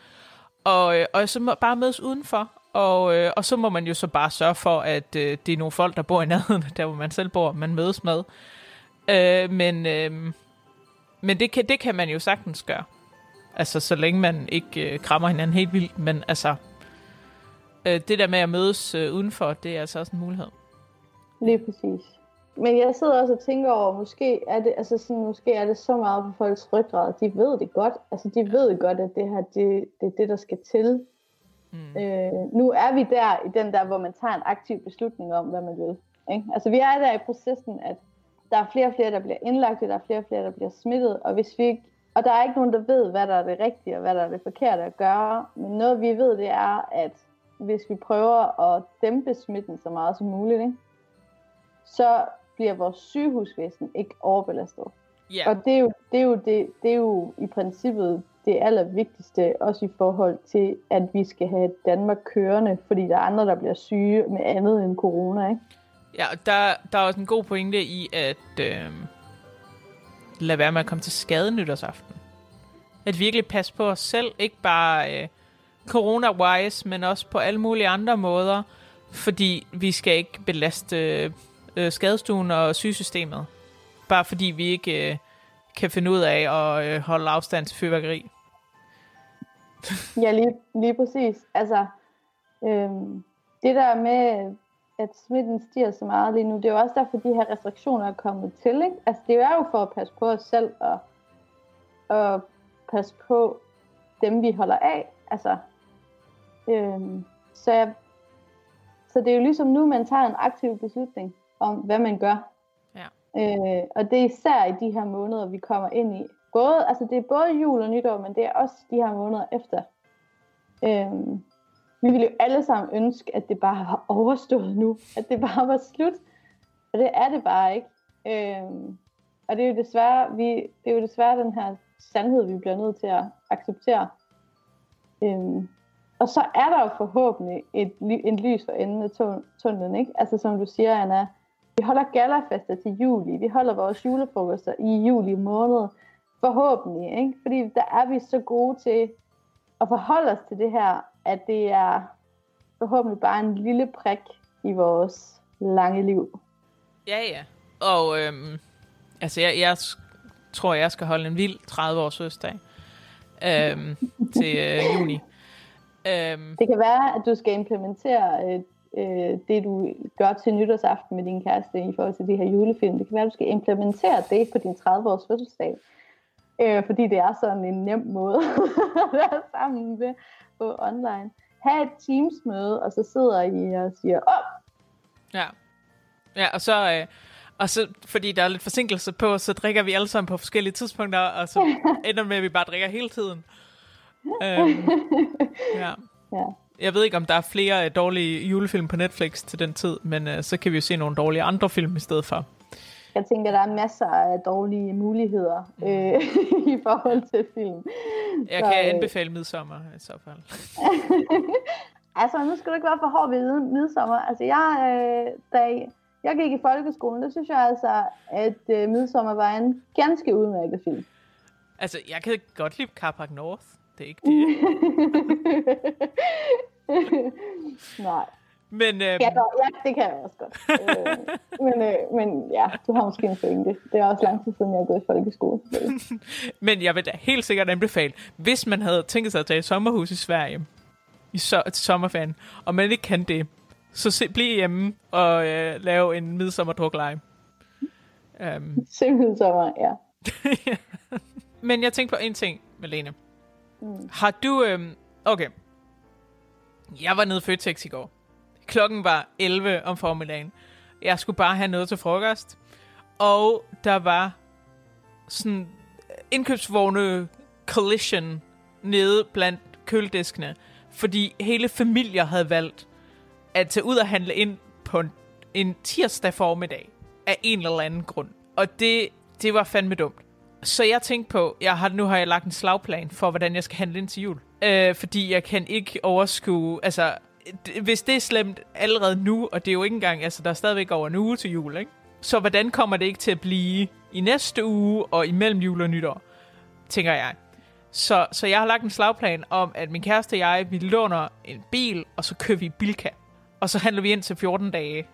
og, øh, og så må bare mødes udenfor, og, øh, og så må man jo så bare sørge for, at øh, det er nogle folk, der bor i nærheden, der hvor man selv bor, man mødes med. Øh, men øh, men det, kan, det kan man jo sagtens gøre. Altså, så længe man ikke øh, krammer hinanden helt vildt, men altså, øh, det der med at mødes øh, udenfor, det er altså også en mulighed. Lige præcis. Men jeg sidder også og tænker over, måske er det, altså sådan, måske er det så meget på folks ryggrad. De ved det godt. Altså, de ved godt, at det her, det, det er det, der skal til. Mm. Øh, nu er vi der i den der, hvor man tager en aktiv beslutning om, hvad man vil. Ikke? Altså, vi er der i processen, at der er flere og flere, der bliver indlagt, der er flere og flere, der bliver smittet, og hvis vi ikke og der er ikke nogen, der ved, hvad der er det rigtige og hvad der er det forkerte at gøre. Men noget vi ved, det er, at hvis vi prøver at dæmpe smitten så meget som muligt, ikke? så bliver vores sygehusvæsen ikke overbelastet. Yeah. Og det er, jo, det, er jo det, det er jo i princippet det allervigtigste, også i forhold til, at vi skal have Danmark kørende, fordi der er andre, der bliver syge med andet end corona. Ikke? Ja, der, der er også en god pointe i, at øh, lade være med at komme til skade nytårsaften. At virkelig passe på os selv, ikke bare øh, corona-wise, men også på alle mulige andre måder, fordi vi skal ikke belaste øh, skadestuen og sygesystemet. Bare fordi vi ikke øh, kan finde ud af at øh, holde afstand til fyrværkeri. ja, lige, lige præcis. Altså, øh, det der med at smitten stiger så meget lige nu. Det er jo også derfor, de her restriktioner er kommet til. Ikke? Altså, det er jo for at passe på os selv og, og passe på dem, vi holder af. Altså, øhm, så, jeg, så det er jo ligesom nu, man tager en aktiv beslutning om, hvad man gør. Ja. Øh, og det er især i de her måneder, vi kommer ind i. Både, altså det er både jul og nytår, men det er også de her måneder efter. Øhm, vi ville jo alle sammen ønske, at det bare var overstået nu. At det bare var slut. Og det er det bare ikke. Øhm, og det er jo desværre, vi, det er jo desværre den her sandhed, vi bliver nødt til at acceptere. Øhm, og så er der jo forhåbentlig et, en lys for enden af tunnelen, ikke? Altså som du siger, Anna, vi holder galafester til juli, vi holder vores julefrokoster i juli måned, forhåbentlig, ikke? Fordi der er vi så gode til at forholde os til det her, at det er forhåbentlig bare en lille prik i vores lange liv. Ja, ja. Og øhm, altså, jeg, jeg tror, jeg skal holde en vild 30-års fødselsdag øhm, til øh, juni. Øhm. Det kan være, at du skal implementere øh, øh, det, du gør til nytårsaften med din kæreste i forhold til de her julefilm. Det kan være, at du skal implementere det på din 30-års fødselsdag. Øh, fordi det er sådan en nem måde at være sammen med på online. Ha' et Teams-møde, og så sidder I og siger, åh! Ja. Ja, og så, øh, og så, fordi der er lidt forsinkelse på, så drikker vi alle sammen på forskellige tidspunkter, og så ender med, at vi bare drikker hele tiden. Øhm, ja. ja. Jeg ved ikke, om der er flere øh, dårlige julefilm på Netflix til den tid, men øh, så kan vi jo se nogle dårlige andre film i stedet for. Jeg tænker, der er masser af dårlige muligheder mm. øh, i forhold til film. Jeg så, kan øh, anbefale midsommer i så fald. altså, nu skal du ikke være for hård ved midsommer. Altså, jeg, øh, da jeg gik i folkeskolen, der synes jeg altså, at øh, midsommer var en ganske udmærket film. Altså, jeg kan godt lide Carpark North. Det er ikke det. Nej. Men, øh, Ja, godt, ja, det kan jeg også godt. øh, men, øh, men ja, du har måske en pointe. Det er også lang tid siden, jeg har gået i folkeskole. Men jeg vil da helt sikkert anbefale, hvis man havde tænkt sig at tage et sommerhus i Sverige, i so- sommerferien, og man ikke kan det, så se, bliv hjemme og øh, lave en midsommerdrukleje. Um, Simpelthen sommer, ja. men jeg tænkte på en ting, Malene. Mm. Har du... Øhm, okay. Jeg var nede i Føtex i går. Klokken var 11 om formiddagen. Jeg skulle bare have noget til frokost. Og der var sådan indkøbsvogne collision nede blandt kølediskene. Fordi hele familier havde valgt at tage ud og handle ind på en, en tirsdag formiddag. Af en eller anden grund. Og det, det var fandme dumt. Så jeg tænkte på, jeg har, nu har jeg lagt en slagplan for, hvordan jeg skal handle ind til jul. Øh, fordi jeg kan ikke overskue, altså, hvis det er slemt allerede nu, og det er jo ikke engang, altså, der er stadigvæk over en uge til jul, ikke? Så hvordan kommer det ikke til at blive i næste uge og imellem jul og nytår, tænker jeg. Så, så jeg har lagt en slagplan om, at min kæreste og jeg, vi låner en bil, og så kører vi Bilka. Og så handler vi ind til 14 dage.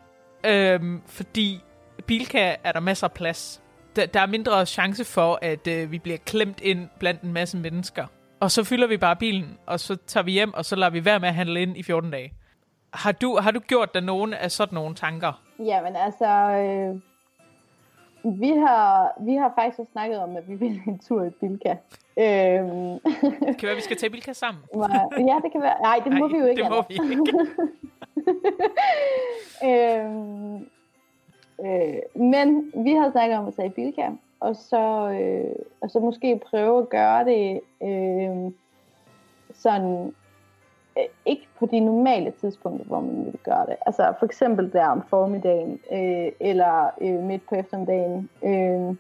Øhm, fordi Bilka er der masser af plads der, der er mindre chance for, at øh, vi bliver klemt ind blandt en masse mennesker. Og så fylder vi bare bilen, og så tager vi hjem, og så lader vi være med at handle ind i 14 dage. Har du, har du gjort dig nogen af sådan nogle tanker? Jamen altså, øh, vi, har, vi har faktisk også snakket om, at vi vil en tur i Bilka. Øh, Det kan være, vi skal tage Bilka sammen. ja, det kan være. Nej, det må Nej, vi jo ikke. det må vi ikke. øhm, øh, men vi havde snakket om at tage i Bilka, og så, øh, og så måske prøve at gøre det øh, sådan, øh, ikke på de normale tidspunkter, hvor man ville gøre det. Altså for eksempel der om formiddagen, øh, eller øh, midt på eftermiddagen. Øh,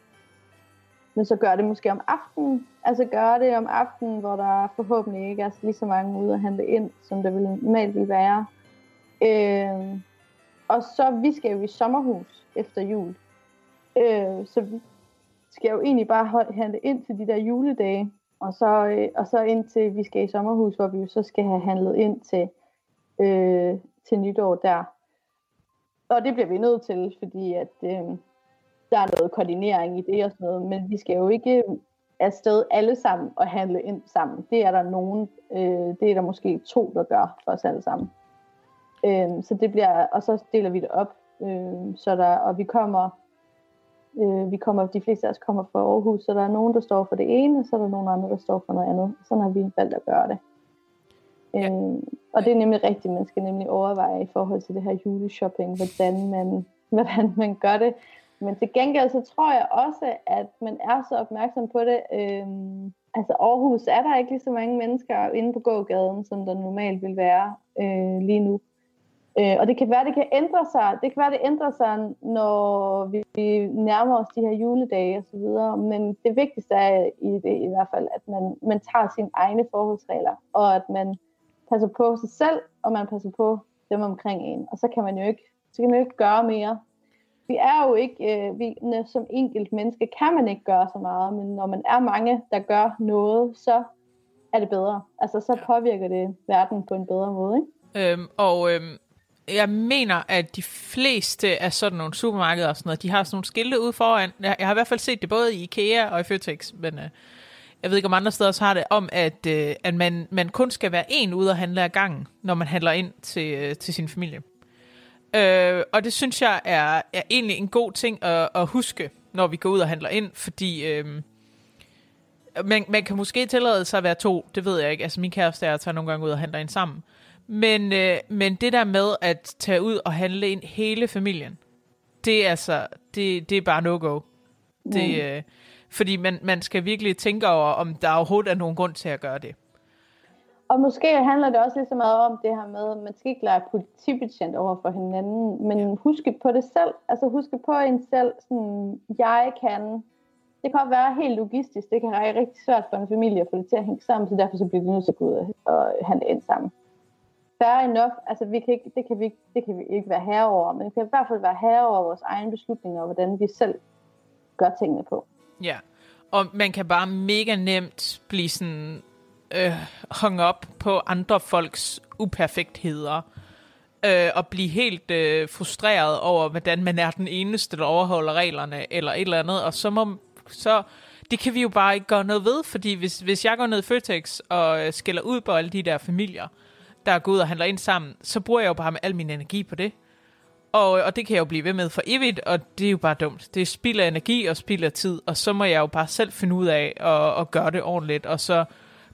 men så gør det måske om aftenen. Altså gør det om aftenen, hvor der forhåbentlig ikke er lige så mange ude at handle ind, som der ville normalt ville være. Øh, og så, vi skal jo i sommerhus efter jul. Øh, så vi skal jo egentlig bare handle ind til de der juledage. Og så, øh, og så indtil vi skal i sommerhus, hvor vi jo så skal have handlet ind til, øh, til nytår der. Og det bliver vi nødt til, fordi at, øh, der er noget koordinering i det og sådan noget. Men vi skal jo ikke øh, afsted alle sammen og handle ind sammen. Det er der nogen, øh, det er der måske to, der gør for os alle sammen. Øh, så det bliver, og så deler vi det op, øh, så der, og vi kommer, øh, vi kommer, de fleste af os kommer fra Aarhus, så der er nogen, der står for det ene, og så er der nogen andre, der står for noget andet. Sådan har vi valgt at gøre det. Øhm, og det er nemlig rigtigt, man skal nemlig overveje i forhold til det her juleshopping, hvordan man, hvordan man gør det. Men til gengæld så tror jeg også, at man er så opmærksom på det. Øhm, altså Aarhus er der ikke lige så mange mennesker inde på gågaden, som der normalt vil være øh, lige nu. Øh, og det kan være, det kan ændre sig. Det kan være, det ændrer sig, når vi, vi nærmer os de her juledage og så videre. Men det vigtigste er i det i hvert fald, at man, man tager sine egne forholdsregler, og at man passer på sig selv, og man passer på dem omkring en. Og så kan man jo ikke, så kan man jo ikke gøre mere. Vi er jo ikke, øh, vi, som enkelt menneske kan man ikke gøre så meget, men når man er mange, der gør noget, så er det bedre. Altså så påvirker det verden på en bedre måde, ikke? Øhm, og øhm, jeg mener, at de fleste af sådan nogle supermarkeder og sådan noget, de har sådan nogle skilte ude foran. Jeg, jeg har i hvert fald set det både i IKEA og i Føtex, men øh, jeg ved ikke om andre steder så har det om, at, øh, at man, man kun skal være en ude og handle ad gangen, når man handler ind til, øh, til sin familie. Øh, og det synes jeg er, er egentlig en god ting at, at huske, når vi går ud og handler ind, fordi øh, man, man kan måske tillade sig at være to, det ved jeg ikke. Altså min kæreste og jeg tager nogle gange ud og handler ind sammen. Men, øh, men det der med at tage ud og handle ind hele familien, det er altså, det, det er bare no-go. Det, øh, fordi man, man skal virkelig tænke over, om der overhovedet er nogen grund til at gøre det. Og måske handler det også lige så meget om det her med, at man skal ikke lege politibetjent over for hinanden, men huske på det selv. Altså huske på en selv, sådan, jeg kan. Det kan godt være helt logistisk, det kan være rigtig svært for en familie at få det til at hænge sammen, så derfor så bliver de nødt til at gå ud og handle ind sammen. Fair enough, altså vi kan ikke, det, kan vi, ikke- det kan vi ikke være herre over, men vi kan i hvert fald være herre over vores egne beslutninger, og hvordan vi selv gør tingene på. Ja, og man kan bare mega nemt blive sådan øh, hung op på andre folks uperfektheder, øh, og blive helt øh, frustreret over, hvordan man er den eneste, der overholder reglerne, eller et eller andet, og så må, så, det kan vi jo bare ikke gøre noget ved, fordi hvis, hvis jeg går ned i Føtex og øh, skælder ud på alle de der familier, der går ud og handler ind sammen, så bruger jeg jo bare med al min energi på det. Og, øh, og det kan jeg jo blive ved med for evigt, og det er jo bare dumt. Det spilder energi og spilder tid, og så må jeg jo bare selv finde ud af at, at gøre det ordentligt, og så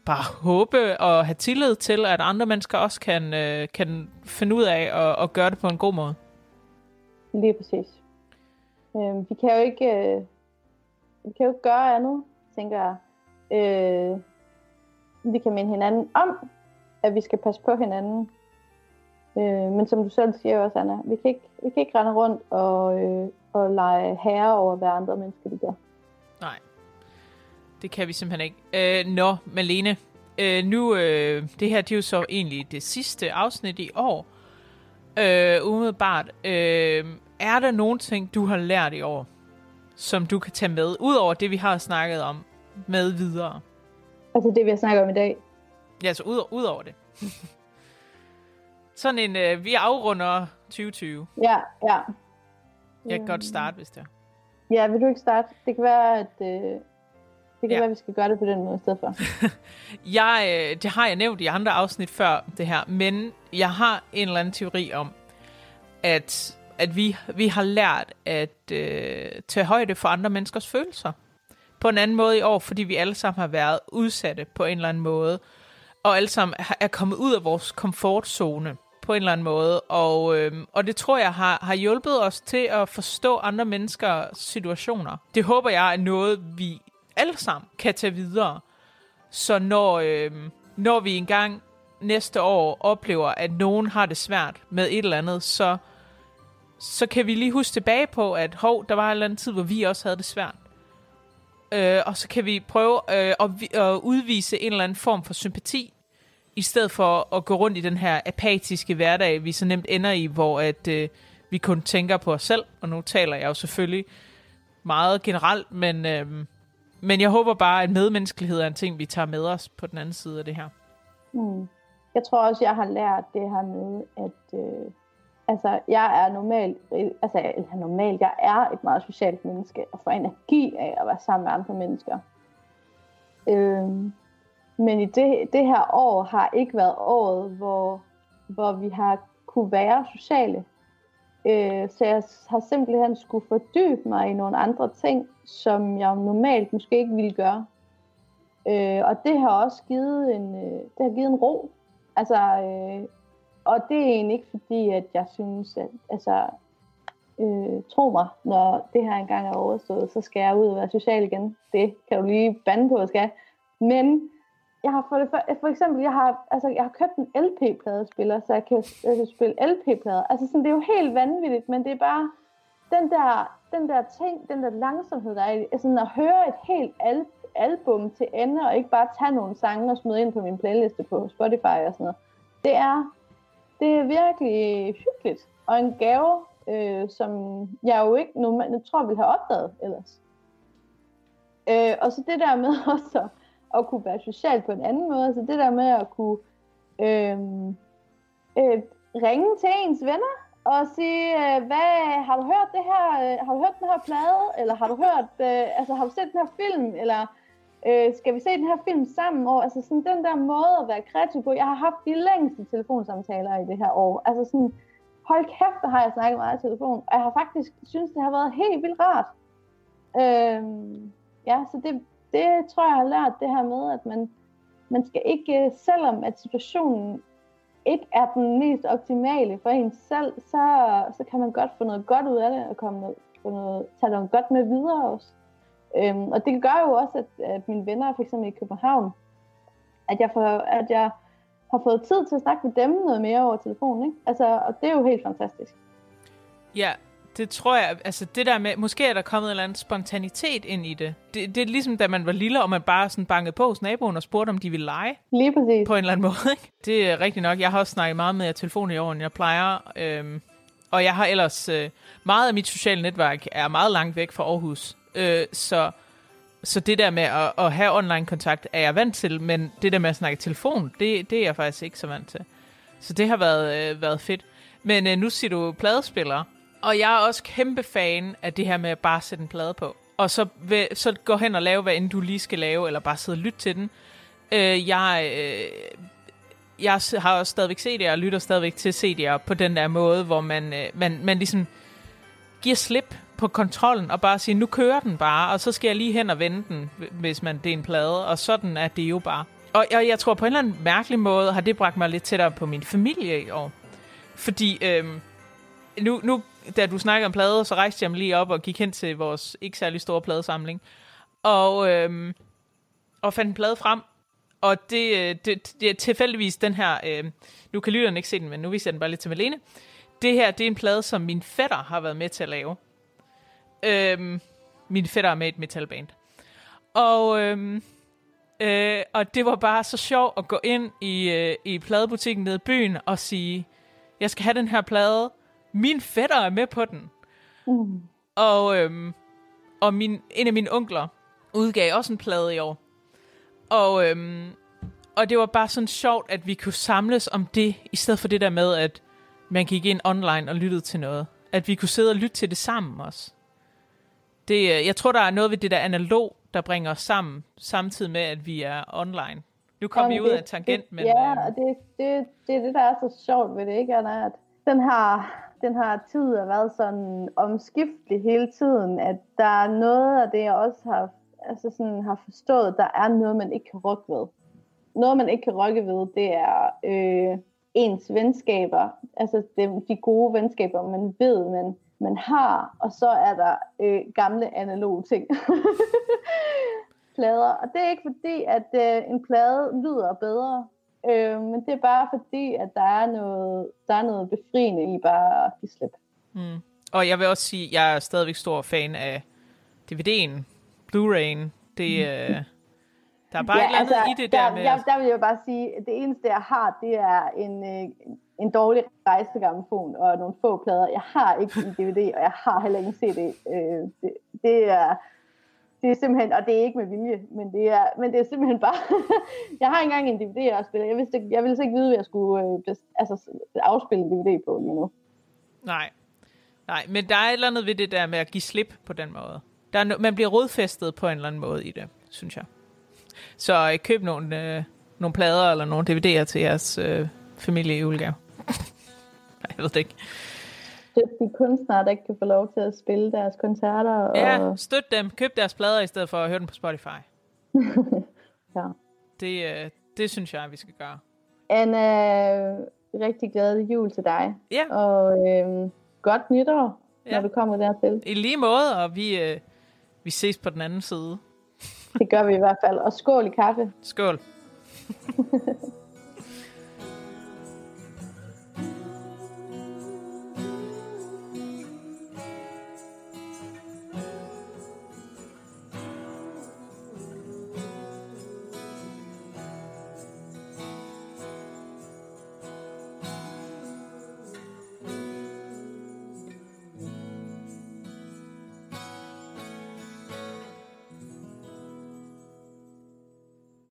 bare håbe og have tillid til, at andre mennesker også kan, øh, kan finde ud af at, at gøre det på en god måde. Lige præcis. Øh, vi kan jo ikke, øh, vi kan jo ikke gøre andet, tænker jeg. Øh, vi kan minde hinanden om, at vi skal passe på hinanden. Øh, men som du selv siger også, Anna, vi kan ikke, vi kan ikke rende rundt og, øh, og lege herre over, hvad andre mennesker de gør. Nej, det kan vi simpelthen ikke. Øh, nå, Malene, øh, nu, øh, det her det er jo så egentlig det sidste afsnit i år. Øh, umiddelbart, øh, er der nogen ting, du har lært i år, som du kan tage med, udover det, vi har snakket om, med videre? Altså det, vi har snakket om i dag? Ja, altså ud, ud over det. Sådan en, øh, vi afrunder 2020. Ja, ja. Jeg kan godt starte, hvis det er. Ja, vil du ikke starte? Det kan være, at øh, det kan ja. være, at vi skal gøre det på den måde i stedet for. jeg, øh, det har jeg nævnt i andre afsnit før, det her. Men jeg har en eller anden teori om, at, at vi, vi har lært at øh, tage højde for andre menneskers følelser. På en anden måde i år, fordi vi alle sammen har været udsatte på en eller anden måde. Og alle sammen er kommet ud af vores komfortzone på en eller anden måde. Og, øh, og det tror jeg har, har hjulpet os til at forstå andre menneskers situationer. Det håber jeg er noget, vi alle sammen kan tage videre. Så når, øh, når vi engang næste år oplever, at nogen har det svært med et eller andet, så, så kan vi lige huske tilbage på, at hov, der var en eller anden tid, hvor vi også havde det svært. Øh, og så kan vi prøve øh, at, at udvise en eller anden form for sympati i stedet for at gå rundt i den her apatiske hverdag, vi så nemt ender i, hvor at øh, vi kun tænker på os selv, og nu taler jeg jo selvfølgelig meget generelt, men, øh, men jeg håber bare, at medmenneskelighed er en ting, vi tager med os på den anden side af det her. Mm. Jeg tror også, jeg har lært det her med, at øh, altså, jeg er normalt, øh, altså eller normalt, jeg er et meget socialt menneske, og får energi af at være sammen med andre mennesker. Øh, men i det, det her år har ikke været året, hvor, hvor vi har kunne være sociale. Øh, så jeg har simpelthen skulle fordybe mig i nogle andre ting, som jeg normalt måske ikke ville gøre. Øh, og det har også givet en, øh, det har givet en ro. Altså, øh, og det er egentlig ikke fordi, at jeg synes, at altså, øh, tro mig, når det her engang er overstået, så skal jeg ud og være social igen. Det kan du lige bande på, at skal. Men jeg har for, det, for, for eksempel, jeg har, altså, jeg har købt en LP-pladespiller, så jeg kan, jeg kan spille LP-plader. Altså sådan, det er jo helt vanvittigt, men det er bare den der, den der ting, den der langsomhed, der er i altså, at høre et helt al- album til ende, og ikke bare tage nogle sange og smide ind på min playliste på Spotify og sådan noget. Det er, det er virkelig hyggeligt, og en gave, øh, som jeg jo ikke normalt, jeg tror, jeg ville have opdaget ellers. Øh, og så det der med også at kunne være socialt på en anden måde. Så det der med at kunne øh, øh, ringe til ens venner og sige, øh, hvad, har du hørt det her, øh, har du hørt den her plade, eller har du hørt, øh, altså har du set den her film, eller øh, skal vi se den her film sammen? Og, altså sådan den der måde at være kreativ på. Jeg har haft de længste telefonsamtaler i det her år. Altså sådan, hold kæft, der har jeg snakket meget i telefon. Og jeg har faktisk synes, det har været helt vildt rart. Øh, ja, så det, det tror jeg har lært det her med, at man, man skal ikke, øh, selvom at situationen ikke er den mest optimale for en selv, så, så kan man godt få noget godt ud af det, og komme noget, få noget, tage noget godt med videre også. Øhm, og det gør jo også, at, at mine venner, for eksempel i København, at jeg, får, at jeg har fået tid til at snakke med dem noget mere over telefonen. Ikke? Altså, og det er jo helt fantastisk. Ja, det tror jeg, altså det der med, måske er der kommet en eller anden spontanitet ind i det. det. Det er ligesom, da man var lille, og man bare sådan bankede på hos naboen og spurgte, om de ville lege. Lige præcis. På en eller anden måde, ikke? Det er rigtigt nok. Jeg har også snakket meget med jer telefon i år, end jeg plejer. Øhm, og jeg har ellers, øh, meget af mit sociale netværk er meget langt væk fra Aarhus. Øh, så så det der med at, at have online kontakt er jeg vant til, men det der med at snakke telefon, det, det er jeg faktisk ikke så vant til. Så det har været, øh, været fedt. Men øh, nu siger du pladespiller, og jeg er også kæmpe fan af det her med at bare sætte en plade på. Og så, ved, så gå hen og lave, hvad end du lige skal lave, eller bare sidde og lytte til den. Øh, jeg, øh, jeg har også stadigvæk CD'er, og lytter stadigvæk til CD'er på den der måde, hvor man, øh, man, man ligesom giver slip på kontrollen, og bare siger, nu kører den bare, og så skal jeg lige hen og vende den, hvis man det er en plade, og sådan er det jo bare. Og jeg, jeg tror på en eller anden mærkelig måde, har det bragt mig lidt tættere på min familie i år. Fordi øhm, nu, nu, da du snakker om plader, så rejste jeg mig lige op og gik hen til vores ikke særlig store pladesamling. Og, øhm, og fandt en plade frem. Og det, øh, det, det er tilfældigvis den her, øh, nu kan lytteren ikke se den, men nu viser jeg den bare lidt til Malene. Det her, det er en plade, som min fætter har været med til at lave. Øhm, min fætter er med et metalband. Og, øhm, øh, og det var bare så sjovt at gå ind i, øh, i pladebutikken nede i byen og sige, jeg skal have den her plade. Min fætter er med på den. Mm. Og, øhm, og min, en af mine onkler udgav også en plade i år. Og, øhm, og det var bare sådan sjovt, at vi kunne samles om det, i stedet for det der med, at man gik ind online og lyttede til noget. At vi kunne sidde og lytte til det sammen også. Det, øh, jeg tror, der er noget ved det der analog, der bringer os sammen, samtidig med, at vi er online. Nu kommer vi ud af tangent, det, men... Ja, øh, og det, det, det er det, der er så sjovt ved det, ikke, Anna? At den her, den her tid har været sådan omskiftelig hele tiden, at der er noget af det, jeg også har, altså sådan, har forstået, der er noget, man ikke kan rokke ved. Noget, man ikke kan rokke ved, det er øh, ens venskaber, altså de, de gode venskaber, man ved, man, man har, og så er der øh, gamle analoge ting. plader. Og det er ikke fordi, at øh, en plade lyder bedre, øh, men det er bare fordi, at der er noget, der er noget befriende i bare at give slip. Mm. Og jeg vil også sige, at jeg er stadigvæk stor fan af DVD'en, Blu-ray'en. Det, øh, der er bare ja, et eller andet altså, i det der, der med... Jeg, der vil jeg bare sige, at det eneste, jeg har, det er en, øh, en dårlig rejsegrammofon og nogle få plader. Jeg har ikke en DVD, og jeg har heller ikke en CD. Øh, det, det er... Det er simpelthen, og det er ikke med vilje, men det er, men det er simpelthen bare, jeg har engang en DVD afspiller, jeg vidste, ikke- jeg ville ikke vide, hvad jeg skulle øh, altså, afspille en DVD på lige nu. Nej. Nej, men der er et eller andet ved det der med at give slip på den måde. Der er no- man bliver rodfæstet på en eller anden måde i det, synes jeg. Så øh, køb nogle, øh, nogle plader eller nogle DVD'er til jeres øh, familie i julegave. Nej, jeg ved det ikke. Støt de kunstnere, der ikke kan få lov til at spille deres koncerter. Og, Ja, støt dem. Køb deres plader i stedet for at høre dem på Spotify. ja. Det, øh, det synes jeg, vi skal gøre. Anna, rigtig glad jul til dig. Ja. Og øh, godt nytår, Ja. når du kommer dertil. I lige måde, og vi, øh, vi ses på den anden side. Det gør vi i hvert fald. Og skål i kaffe. Skål.